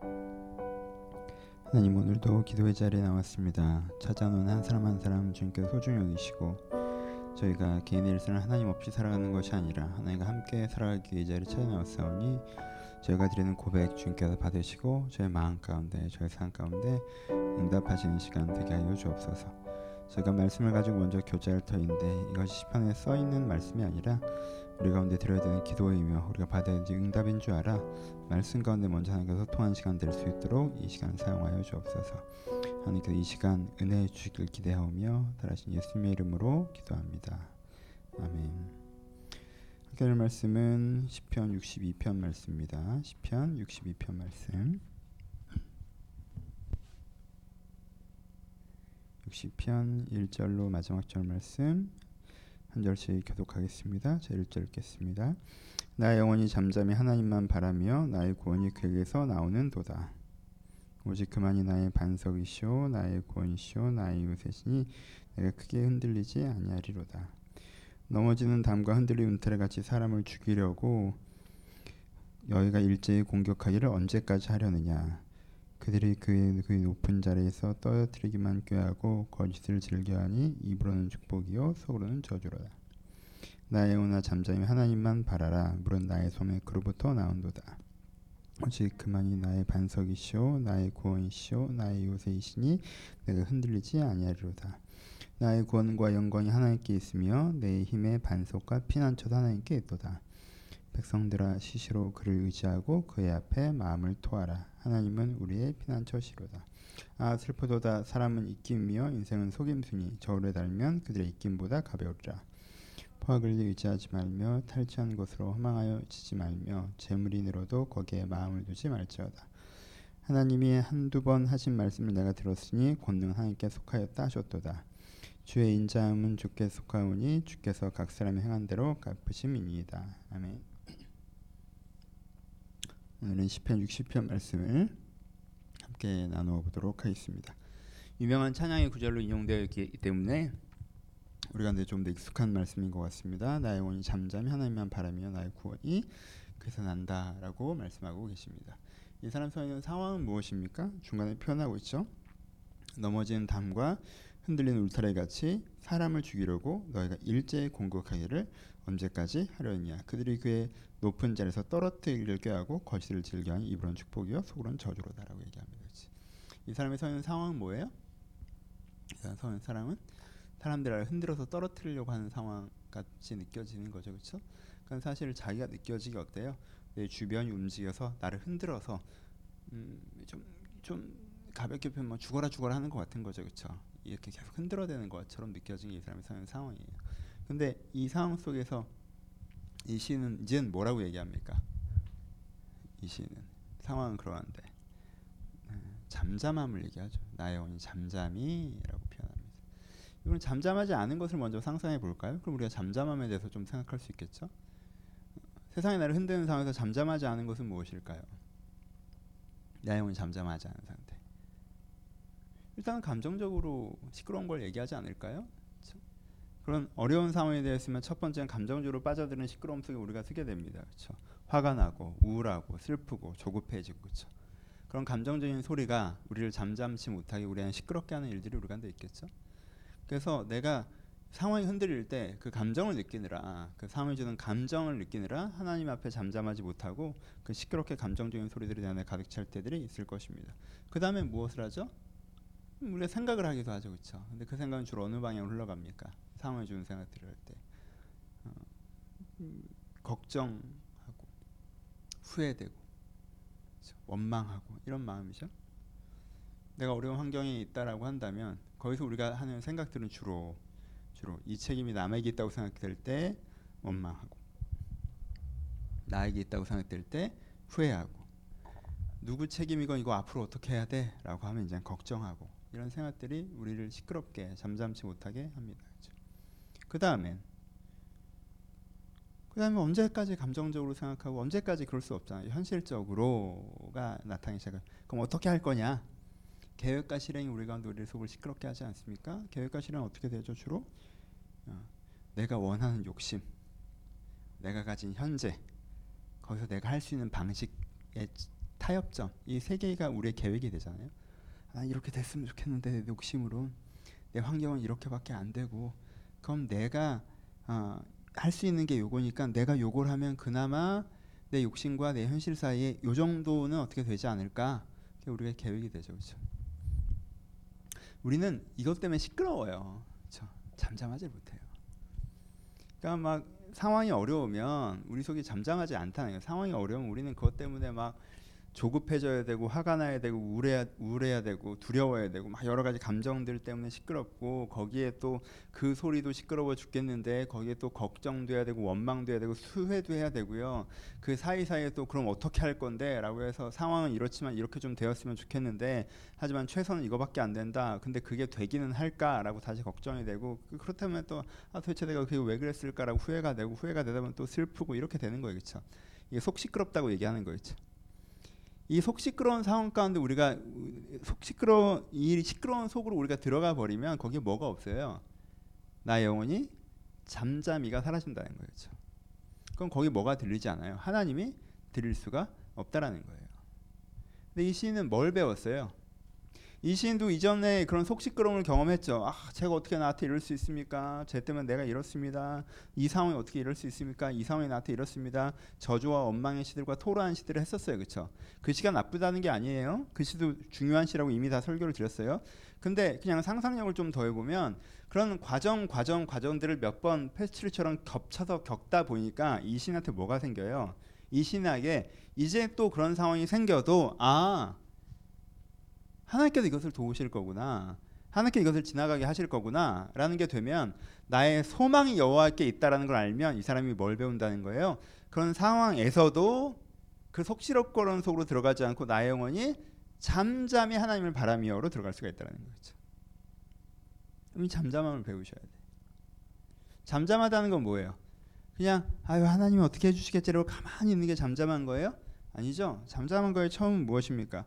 하나님 오늘도 기도의 자리에 나왔습니다. 찾아오는 한 사람 한 사람 주님께서 소중히 여기시고 저희가 개인의 일생을 하나님 없이 살아가는 것이 아니라 하나님과 함께 살아가기 위해 자리에 찾아 나왔사오니 저희가 드리는 고백 주님께서 받으시고 저희 마음 가운데 저희 삶 가운데 응답하시는 시간 되게 하여 주옵소서. 제가 말씀을 가지고 먼저 교제할 터인데 이것이 시편에 써 있는 말씀이 아니라 우리 가운데 드려야 되는 기도이며 우리가 받아야 되는 응답인 줄 알아 말씀 가운데 먼저 하나님께서 통한 시간 될 수 있도록 이 시간 사용하여 주옵소서. 하나님께서 이 시간 은혜 주시길 기대하오며 따라신 예수님의 이름으로 기도합니다. 아멘. 하늘 말씀은 시편 62편 말씀입니다. 시편 62편 말씀. 60편 1절로 마지막 절 말씀 한 절씩 교독하겠습니다. 제 1절 읽겠습니다. 나의 영혼이 잠잠히 하나님만 바라며 나의 구원이 그에게서 나오는 도다. 오직 그만이 나의 반석이시오 나의 구원이시오 나의 요새시니 내가 크게 흔들리지 아니하리로다. 넘어지는 담과 흔들린 은틀에 같이 사람을 죽이려고 여기가 일제히 공격하기를 언제까지 하려느냐 그들이 그의 그 높은 자리에서 떨어뜨리기만 꾀하고 거짓을 즐겨하니 입으로는 축복이요 속으로는 저주로다. 나의 영혼아 잠잠히 하나님만 바라라. 물은 나의 소매 그로부터 나온도다. 오직 그만이 나의 반석이시오 나의 구원이시오 나의 요새이시니 내가 흔들리지 아니하리로다. 나의 구원과 영광이 하나님께 있으며 내 힘의 반석과 피난처도 하나님께 있도다. 백성들아 시시로 그를 의지하고 그의 앞에 마음을 토하라. 하나님은 우리의 피난처시로다. 아 슬프도다 사람은 입김이며 인생은 속임수니 저울에 달면 그들의 입김보다 가벼우리라. 포악을 의지하지 말며 탈취한 것으로 허망하여 지지 말며 재물이 늘어도 거기에 마음을 두지 말지어다. 하나님이 한두 번 하신 말씀을 내가 들었으니 권능 하나님께 속하였다 하셨도다. 주의 인자함은 주께 속하오니 주께서 각 사람이 행한 대로 갚으심이니이다. 아멘. 오늘은 시편 60편 말씀을 함께 나누어 보도록 하겠습니다. 유명한 찬양의 구절로 인용되어 있기 때문에 우리가 근데 좀더 익숙한 말씀인 것 같습니다. 나의 영혼이 잠잠히 하나님만 바라며 나의 구원이 그래서 난다라고 말씀하고 계십니다. 이 사람 서 있는 상황은 무엇입니까? 중간에 표현하고 있죠. 넘어진 담과 흔들린 울타리 같이 사람을 죽이려고 너희가 일제히 공격하기를 언제까지 하려느냐 그들이 그의 높은 자리에서 떨어뜨리기를 꾀하고 거짓을 즐겨하니 입으로는 축복이요 속으로는 저주로다라고 얘기합니다. 그치? 이 사람이 서 있는 상황은 뭐예요? 이 사람 서 있는 사람은 사람들을 흔들어서 떨어뜨리려고 하는 상황 같이 느껴지는 거죠, 그렇죠? 그건 사실 자기가 느껴지기 어때요? 내 주변이 움직여서 나를 흔들어서 음, 좀, 좀 가볍게 표현 뭐 죽어라 죽어라 하는 것 같은 거죠, 그렇죠? 이렇게 계속 흔들어대는 것처럼 느껴지는 이 사람이 사는 상황이에요. 근데 이 상황 속에서 이 시는 이제는 뭐라고 얘기합니까? 이 시는 상황은 그러한데 네, 잠잠함을 얘기하죠. 나의 영혼이 잠잠이라고 표현합니다. 이건 잠잠하지 않은 것을 먼저 상상해 볼까요? 그럼 우리가 잠잠함에 대해서 좀 생각할 수 있겠죠? 세상이 나를 흔드는 상황에서 잠잠하지 않은 것은 무엇일까요? 나의 영혼이 잠잠하지 않은 상태. 일단 감정적으로 시끄러운 걸 얘기하지 않을까요? 그런 어려운 상황에 대해서면 첫 번째는 감정적으로 빠져드는 시끄러움 속에 우리가 서게 됩니다. 그렇죠? 화가 나고 우울하고 슬프고 조급해지고 그렇죠? 그런 감정적인 소리가 우리를 잠잠치 못하게 우리 안 시끄럽게 하는 일들이 우리 가운데 있겠죠. 그래서 내가 상황이 흔들릴 때 그 감정을 느끼느라 그 상황이 주는 감정을 느끼느라 하나님 앞에 잠잠하지 못하고 그 시끄럽게 감정적인 소리들이 내 안에 가득 찰 때들이 있을 것입니다. 그 다음에 무엇을 하죠? 우리가 생각을 하기도 하죠, 그렇죠? 근데 그 생각은 주로 어느 방향으로 흘러갑니까? 상황을 주는 생각들을 할 때, 어, 음, 걱정하고 후회되고 그렇죠? 원망하고 이런 마음이죠. 내가 어려운 환경에 있다라고 한다면 거기서 우리가 하는 생각들은 주로 주로 이 책임이 남에게 있다고 생각될 때 원망하고 나에게 있다고 생각될 때 후회하고 누구 책임이건 이거 앞으로 어떻게 해야 돼라고 하면 이제 걱정하고 이런 생각들이 우리를 시끄럽게 잠잠치 못하게 합니다. 그렇죠? 그 다음엔 그 다음에 언제까지 감정적으로 생각하고 언제까지 그럴 수 없잖아요. 현실적으로가 나타나기 시작 그럼 어떻게 할 거냐? 계획과 실행이 우리 가운데 우리를 속을 시끄럽게 하지 않습니까? 계획과 실행은 어떻게 되죠? 주로 어, 내가 원하는 욕심, 내가 가진 현재, 거기서 내가 할 수 있는 방식에 타협점 이 세 개가 우리의 계획이 되잖아요. 아 이렇게 됐으면 좋겠는데 내 욕심으로 내 환경은 이렇게밖에 안 되고 그럼 내가 어, 할 수 있는 게 요거니까 내가 요걸 하면 그나마 내 욕심과 내 현실 사이에 요 정도는 어떻게 되지 않을까? 우리가 계획이 되죠, 그렇죠? 우리는 이것 때문에 시끄러워요, 그렇죠? 잠잠하지 못해요. 그러니까 막 상황이 어려우면 우리 속이 잠잠하지 않다는 거예요. 상황이 어려우면 우리는 그것 때문에 막 조급해져야 되고 화가 나야 되고 우울해야 우울해야 되고 두려워야 되고 막 여러 가지 감정들 때문에 시끄럽고 거기에 또 그 소리도 시끄러워 죽겠는데 거기에 또 걱정돼야 되고 원망돼야 되고 수회도 해야 되고요. 그 사이사이에 또 그럼 어떻게 할 건데 라고 해서 상황은 이렇지만 이렇게 좀 되었으면 좋겠는데 하지만 최선은 이거밖에 안 된다. 근데 그게 되기는 할까라고 다시 걱정이 되고 그 그렇다면 또 아, 도대체 내가 그게 왜 그랬을까라고 후회가 되고 후회가 되다 보면 또 슬프고 이렇게 되는 거예요. 그렇죠? 이게 속 시끄럽다고 얘기하는 거죠. 이 속 시끄러운 상황 가운데 우리가 속 시끄러 이 시끄러운 속으로 우리가 들어가 버리면 거기에 뭐가 없어요. 나의 영혼이 잠잠이가 사라진다는 거죠. 그럼 거기 뭐가 들리지 않아요. 하나님이 들릴 수가 없다라는 거예요. 근데 이 시인은 뭘 배웠어요? 이 시인도 이전에 그런 속 시끄러움을 경험했죠. 아, 제가 어떻게 나한테 이럴 수 있습니까? 제 때문에 내가 이렇습니다. 이 상황이 어떻게 이럴 수 있습니까? 이 상황이 나한테 이렇습니다. 저주와 원망의 시들과 토로한 시들을 했었어요. 그렇죠? 그 시가 나쁘다는 게 아니에요. 그 시도 중요한 시라고 이미 다 설교를 드렸어요. 근데 그냥 상상력을 좀 더해 보면 그런 과정 과정 과정들을 몇 번 패스트리처럼 겹쳐서 겪다 보니까 이 신한테 뭐가 생겨요? 이 신에게 이제 또 그런 상황이 생겨도 아 하나님께서 이것을 도우실 거구나. 하나님께 이것을 지나가게 하실 거구나라는 게 되면 나의 소망이 여호와께 있다라는 걸 알면 이 사람이 뭘 배운다는 거예요. 그런 상황에서도 그 속시럽거리는 속으로 들어가지 않고 나의 영혼이 잠잠히 하나님을 바라미어로 들어갈 수가 있다는 거죠. 이 잠잠함을 배우셔야 돼. 잠잠하다는 건 뭐예요? 그냥 아유 하나님이 어떻게 해주시겠지라고 가만히 있는 게 잠잠한 거예요? 아니죠. 잠잠한 거의 처음은 무엇입니까?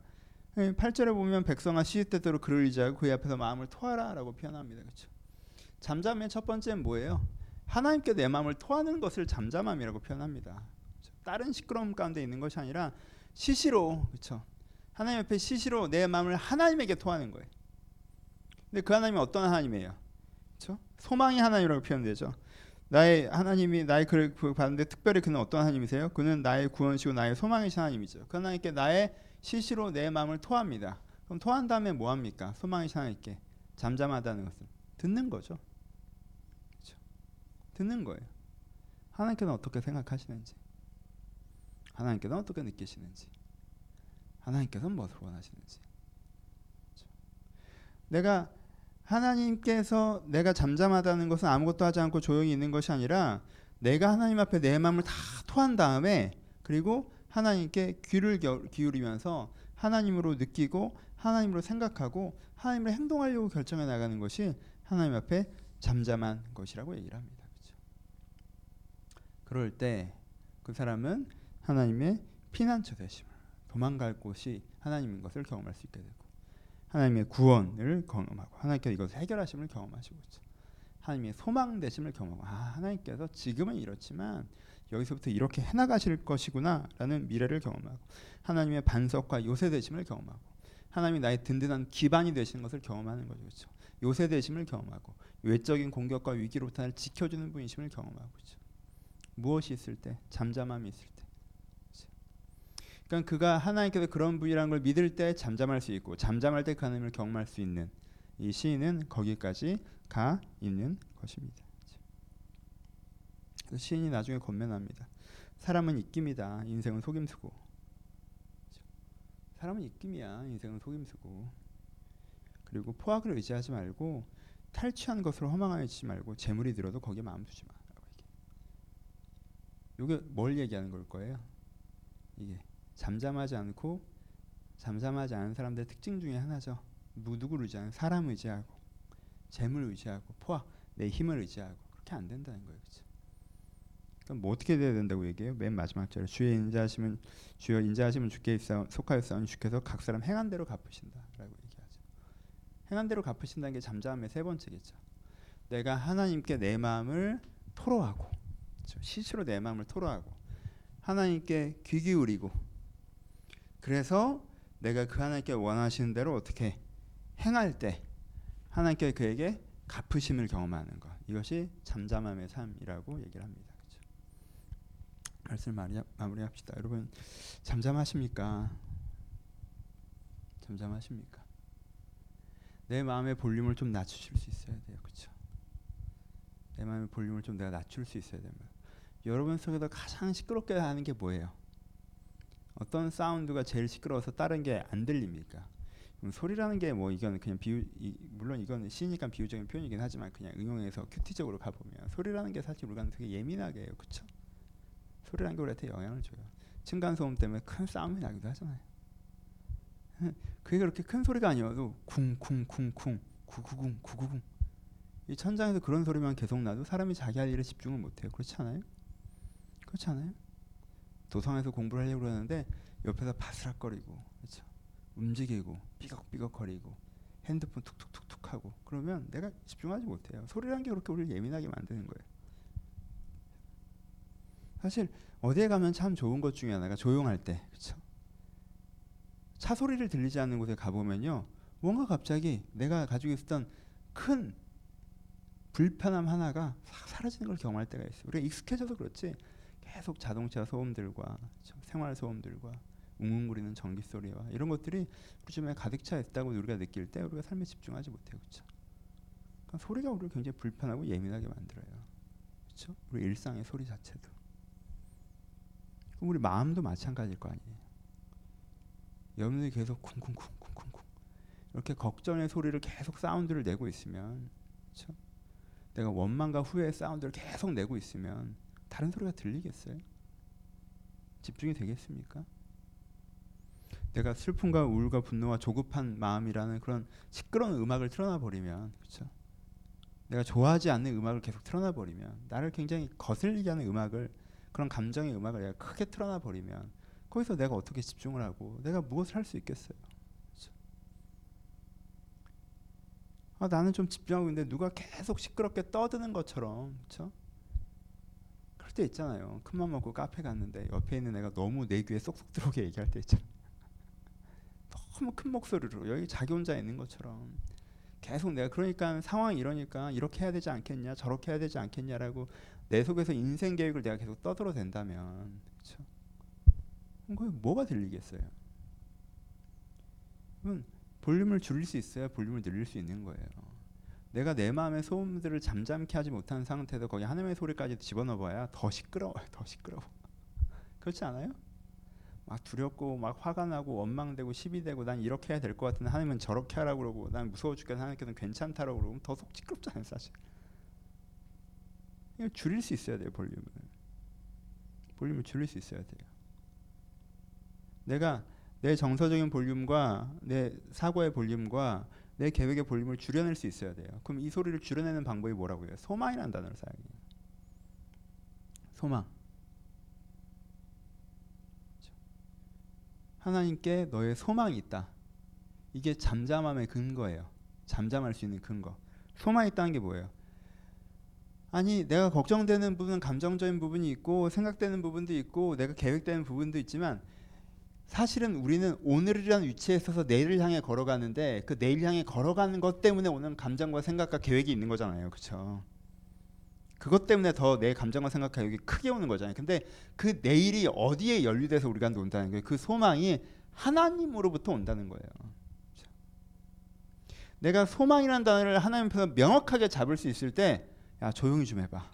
8절에 보면 백성아 시윗대대로 그를 의지하고 그의 앞에서 마음을 토하라라고 표현합니다. 그렇죠? 잠잠의 첫 번째는 뭐예요? 하나님께 내 마음을 토하는 것을 잠잠함이라고 표현합니다. 그렇죠? 다른 시끄러움 가운데 있는 것이 아니라 시시로 그렇죠? 하나님 앞에 시시로 내 마음을 하나님에게 토하는 거예요. 근데 그 하나님이 어떤 하나님이에요? 그렇죠? 소망의 하나님이라고 표현되죠. 나의 하나님이 나의 글을 받는데 특별히 그는 어떤 하나님이세요? 그는 나의 구원이시고 나의 소망이신 하나님이죠. 그 하나님께 나의 시시로 내 마음을 토합니다. 그럼 토한 다음에 뭐 합니까? 소망이신 하나님께 잠잠하다는 것은 듣는 거죠. 그렇죠? 듣는 거예요. 하나님께는 어떻게 생각하시는지, 하나님께는 어떻게 느끼시는지, 하나님께서는 무엇을 원하시는지. 그렇죠? 내가 하나님께서 내가 잠잠하다는 것은 아무것도 하지 않고 조용히 있는 것이 아니라 내가 하나님 앞에 내 마음을 다 토한 다음에 그리고 하나님께 귀를 기울이면서 하나님으로 느끼고 하나님으로 생각하고 하나님을 행동하려고 결정해 나가는 것이 하나님 앞에 잠잠한 것이라고 얘기를 합니다. 그렇죠? 그럴 때 그 사람은 하나님의 피난처 되심을 도망갈 곳이 하나님인 것을 경험할 수 있게 되고 하나님의 구원을 경험하고 하나님께서 이것을 해결하심을 경험하시고 있죠. 하나님의 소망 되심을 경험하고 아 하나님께서 지금은 이렇지만 여기서부터 이렇게 해나가실 것이구나라는 미래를 경험하고 하나님의 반석과 요새 되심을 경험하고 하나님이 나의 든든한 기반이 되시는 것을 경험하는 거죠. 그렇죠? 요새 되심을 경험하고 외적인 공격과 위기로부터 나를 지켜주는 분이심을 경험하고 그렇죠? 무엇이 있을 때 잠잠함이 있을 때 그러니까 그가 하나님께서 그런 분이라는 걸 믿을 때 잠잠할 수 있고 잠잠할 때 그 하나님을 경험할 수 있는 이 시인은 거기까지 가 있는 것입니다. 시인이 나중에 건면합니다. 사람은 입김이다. 인생은 속임수고. 사람은 입김이야. 인생은 속임수고. 그리고 포악을 의지하지 말고 탈취한 것으로 허망하지 말고 재물이 들어도 거기에 마음 두지 마. 이게 뭘 얘기하는 걸 거예요? 이게 잠잠하지 않고 잠잠하지 않은 사람들의 특징 중에 하나죠. 누구를 의지하는 사람 의지하고 재물 의지하고 포화 내 힘을 의지하고 그렇게 안 된다는 거예요. 그렇죠? 그럼 뭐 어떻게 돼야 된다고 얘기해요? 맨 마지막 절에 주의 인자하시면 주여 인자하시면 주께 속하였사오니 주께서 각 사람 행한 대로 갚으신다라고 얘기하죠. 행한 대로 갚으신다는 게 잠잠함의 세 번째겠죠. 내가 하나님께 내 마음을 토로하고 그렇죠? 시시로 내 마음을 토로하고 하나님께 귀 기울이고 그래서 내가 그 하나님께 원하시는 대로 어떻게 행할 때 하나님께 그에게 갚으심을 경험하는 것 이것이 잠잠함의 삶이라고 얘기를 합니다. 말씀 마무리, 마무리합시다. 여러분 잠잠하십니까? 잠잠하십니까? 내 마음의 볼륨을 좀 낮추실 수 있어야 돼요. 그렇죠? 내 마음의 볼륨을 좀 내가 낮출 수 있어야 됩니다. 여러분 속에서 가장 시끄럽게 하는 게 뭐예요? 어떤 사운드가 제일 시끄러워서 다른 게 안 들립니까? 소리라는 게 뭐 이건 그냥 비유 이, 물론 이건 시니까 비유적인 표현이긴 하지만 그냥 응용해서 큐티적으로 가보면 소리라는 게 사실 우리가 되게 예민하게 해요, 그렇죠? 소리라는 게 우리한테 영향을 줘요. 층간 소음 때문에 큰 싸움이 나기도 하잖아요. 그게 그렇게 큰 소리가 아니어도 쿵쿵쿵쿵 구구궁 구구궁 이 천장에서 그런 소리만 계속 나도 사람이 자기 할 일에 집중을 못해요. 그렇지 않아요? 그렇지 않아요? 도성에서 공부를 하려고 그러는데 옆에서 바스락거리고 그렇죠? 움직이고 삐걱삐걱거리고 핸드폰 툭툭툭툭 하고 그러면 내가 집중하지 못해요. 소리라는 게 그렇게 우리를 예민하게 만드는 거예요. 사실 어디에 가면 참 좋은 것 중에 하나가 조용할 때 그렇죠? 차 소리를 들리지 않는 곳에 가보면요 뭔가 갑자기 내가 가지고 있었던 큰 불편함 하나가 싹 사라지는 걸 경험할 때가 있어요. 우리가 익숙해져서 그렇지 계속 자동차 소음들과 생활 소음들과 웅웅거리는 전기 소리와 이런 것들이 우리 주변에 가득 차 있다고 우리가 느낄 때 우리가 삶에 집중하지 못해요, 그렇죠? 그러니까 소리가 우리를 굉장히 불편하고 예민하게 만들어요, 그렇죠? 우리 일상의 소리 자체도. 우리 마음도 마찬가지일 거 아니에요. 여러분들이 계속 쿵쿵쿵쿵쿵쿵 이렇게 걱정의 소리를 계속 사운드를 내고 있으면, 그렇죠? 내가 원망과 후회의 사운드를 계속 내고 있으면 다른 소리가 들리겠어요? 집중이 되겠습니까? 내가 슬픔과 우울과 분노와 조급한 마음이라는 그런 시끄러운 음악을 틀어놔 버리면 그렇죠? 내가 좋아하지 않는 음악을 계속 틀어놔 버리면 나를 굉장히 거슬리게 하는 음악을 그런 감정의 음악을 내가 크게 틀어놔 버리면 거기서 내가 어떻게 집중을 하고 내가 무엇을 할 수 있겠어요? 그렇죠? 아, 나는 좀 집중하고 있는데 누가 계속 시끄럽게 떠드는 것처럼 그렇죠? 그럴 때 있잖아요. 큰맘 먹고 카페 갔는데 옆에 있는 애가 너무 내 귀에 쏙쏙 들어오게 얘기할 때 있잖아. 너무 큰 목소리로 여기 자기 혼자 있는 것처럼 계속 내가 그러니까 상황이 이러니까 이렇게 해야 되지 않겠냐 저렇게 해야 되지 않겠냐라고 내 속에서 인생 계획을 내가 계속 떠들어 댄다면 그렇죠? 뭐가 들리겠어요? 그럼 볼륨을 줄일 수 있어야 볼륨을 늘릴 수 있는 거예요. 내가 내 마음의 소음들을 잠잠케 하지 못한 상태에서 거기 하나님의 소리까지 집어넣어봐야 더 시끄러워요. 더 시끄러워. 그렇지 않아요? 막 두렵고 막 화가 나고 원망되고 시비 되고 난 이렇게 해야 될 것 같은데 하나님은 저렇게 하라고 그러고 난 무서워 죽겠는 하나님께서는 괜찮다라고 그러고 더 속 시끄럽잖아요 사실. 줄일 수 있어야 돼요 볼륨을. 볼륨을 줄일 수 있어야 돼요. 내가 내 정서적인 볼륨과 내 사고의 볼륨과 내 계획의 볼륨을 줄여낼 수 있어야 돼요. 그럼 이 소리를 줄여내는 방법이 뭐라고 해요? 소망이라는 단어를 사용해요. 소망 하나님께 너의 소망이 있다. 이게 잠잠함의 근거예요. 잠잠할 수 있는 근거. 소망이 있다는 게 뭐예요? 아니 내가 걱정되는 부분, 감정적인 부분이 있고 생각되는 부분도 있고 내가 계획되는 부분도 있지만 사실은 우리는 오늘이라는 위치에 있어서 내일을 향해 걸어가는데 그 내일 향해 걸어가는 것 때문에 오는 감정과 생각과 계획이 있는 거잖아요. 그렇죠? 그것 때문에 더 내 감정과 생각과 여기 크게 오는 거잖아요. 근데 그 내일이 어디에 연루돼서 우리가 온다는 거예요. 그 소망이 하나님으로부터 온다는 거예요. 내가 소망이라는 단어를 하나님 앞에서 명확하게 잡을 수 있을 때, 야 조용히 좀 해봐.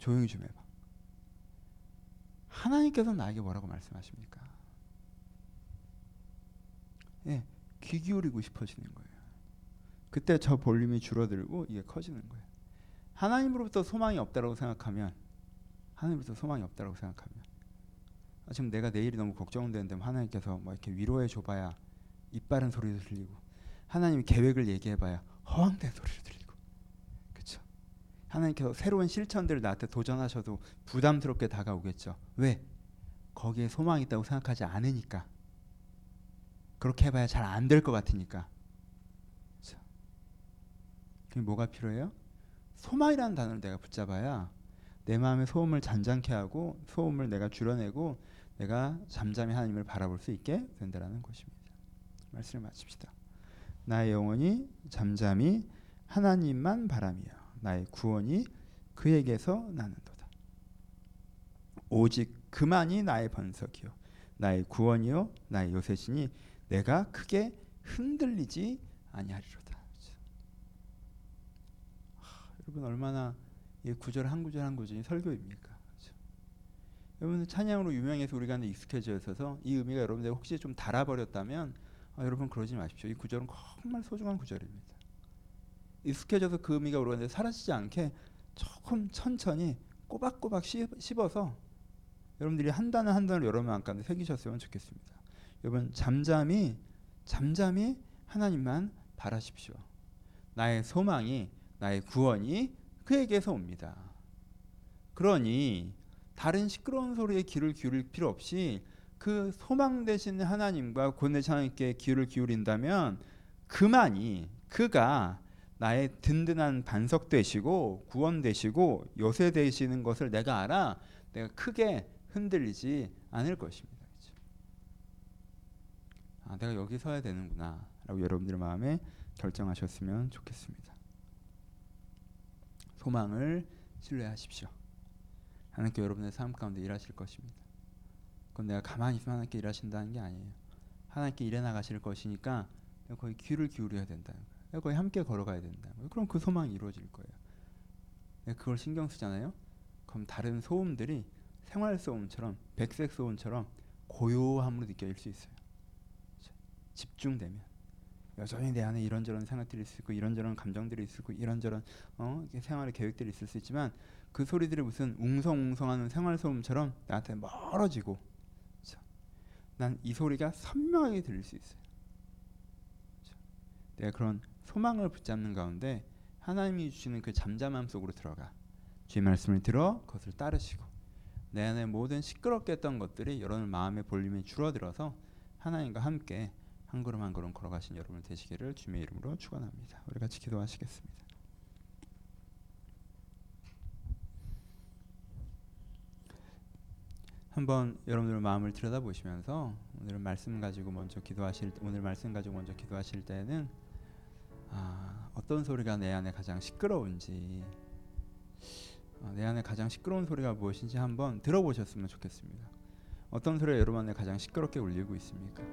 조용히 좀 해봐. 하나님께서 나에게 뭐라고 말씀하십니까? 예, 귀 기울이고 싶어지는 거예요. 그때 저 볼륨이 줄어들고 이게 커지는 거예요. 하나님으로부터 소망이 없다라고 생각하면 하나님으로부터 소망이 없다라고 생각하면 아, 지금 내가 내일이 너무 걱정되는데 하나님께서 뭐 이렇게 위로해 줘봐야 이빠른 소리도 들리고 하나님이 계획을 얘기해봐야 허황된 소리를 들리고 그렇죠? 하나님께서 새로운 실천들을 나한테 도전하셔도 부담스럽게 다가오겠죠. 왜? 거기에 소망이 있다고 생각하지 않으니까 그렇게 해봐야 잘 안 될 것 같으니까 그게 뭐가 필요해요? 소망이라는 단어를 내가 붙잡아야 내 마음의 소음을 잔잔케 하고 소음을 내가 줄여내고 내가 잠잠히 하나님을 바라볼 수 있게 된다라는 것입니다. 말씀을 마칩시다. 나의 영혼이 잠잠히 하나님만 바라며 나의 구원이 그에게서 나는도다. 오직 그만이 나의 번석이요 나의 구원이요 나의 요새시니 내가 크게 흔들리지 아니하리로다. 그렇죠? 하, 여러분 얼마나 이 구절 한 구절 한 구절이 설교입니까? 그렇죠? 여러분 찬양으로 유명해서 우리가 익숙해져 있어서 이 의미가 여러분들 혹시 좀 달아버렸다면 아, 여러분 그러지 마십시오. 이 구절은 정말 소중한 구절입니다. 익숙해져서 그 의미가 우리한테 사라지지 않게 조금 천천히 꼬박꼬박 씹어서 여러분들이 한 단어 한 단어 여러 명 가운데 새기셨으면 좋겠습니다. 여러분 잠잠히 잠잠히 하나님만 바라십시오. 나의 소망이 나의 구원이 그에게서 옵니다. 그러니 다른 시끄러운 소리에 귀를 기울일 필요 없이 그 소망 되신 하나님과 권내 하나님께 귀를 기울인다면 그만이 그가 나의 든든한 반석 되시고 구원 되시고 요새 되시는 것을 내가 알아 내가 크게 흔들리지 않을 것입니다. 그렇죠? 아, 내가 여기 서야 되는구나라고 여러분들 마음에 결정하셨으면 좋겠습니다. 소망을 신뢰하십시오. 하나님께 여러분의 삶 가운데 일하실 것입니다. 그건 내가 가만히 있으면 하나님께 일하신다는 게 아니에요. 하나님께 일해 나가실 것이니까 거의 귀를 기울여야 된다는 거예요. 거의 함께 걸어가야 된다. 그럼 그 소망이 이루어질 거예요. 그걸 신경 쓰잖아요. 그럼 다른 소음들이 생활 소음처럼 백색 소음처럼 고요함으로 느껴질 수 있어요. 집중되면 여전히 내 안에 이런저런 생각들이 있을 거 이런저런 감정들이 있을 거 이런저런 어, 생활의 계획들이 있을 수 있지만 그 소리들이 무슨 웅성웅성하는 생활 소음처럼 나한테 멀어지고 난 이 소리가 선명하게 들릴 수 있어요. 내가 그런 소망을 붙잡는 가운데 하나님이 주시는 그 잠잠함 속으로 들어가 주의 말씀을 들어 그것을 따르시고 내 안에 모든 시끄럽게 했던 것들이 여러분 마음의 볼륨이 줄어들어서 하나님과 함께 한 걸음 한 걸음 걸어가신 여러분 되시기를 주님의 이름으로 축원합니다. 우리 같이 기도하시겠습니다. 한번 여러분들 마음을 들여다보시면서 오늘 말씀 가지고 먼저 기도하실 오늘 말씀 가지고 먼저 기도하실 때는 아, 어떤 소리가 내 안에 가장 시끄러운지 어, 내 안에 가장 시끄러운 소리가 무엇인지 한번 들어보셨으면 좋겠습니다. 어떤 소리가 여러분 안에 가장 시끄럽게 울리고 있습니까?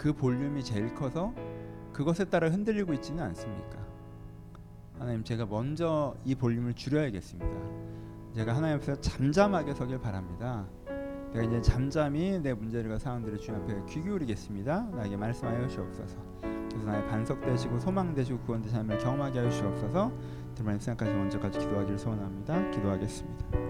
그 볼륨이 제일 커서 그것에 따라 흔들리고 있지는 않습니까? 하나님 제가 먼저 이 볼륨을 줄여야겠습니다. 제가 하나님 앞에서 잠잠하게 서길 바랍니다. 내가 이제 잠잠히 내 문제들과 상황들을 주님 앞에 귀 기울이겠습니다. 나에게 말씀하여 주옵소서. 그래서 나의 반석 되시고 소망 되시고 구원 되시는 경험하게 하여 주옵소서. 들만 생각까지 먼저까지 기도하기를 소원합니다. 기도하겠습니다.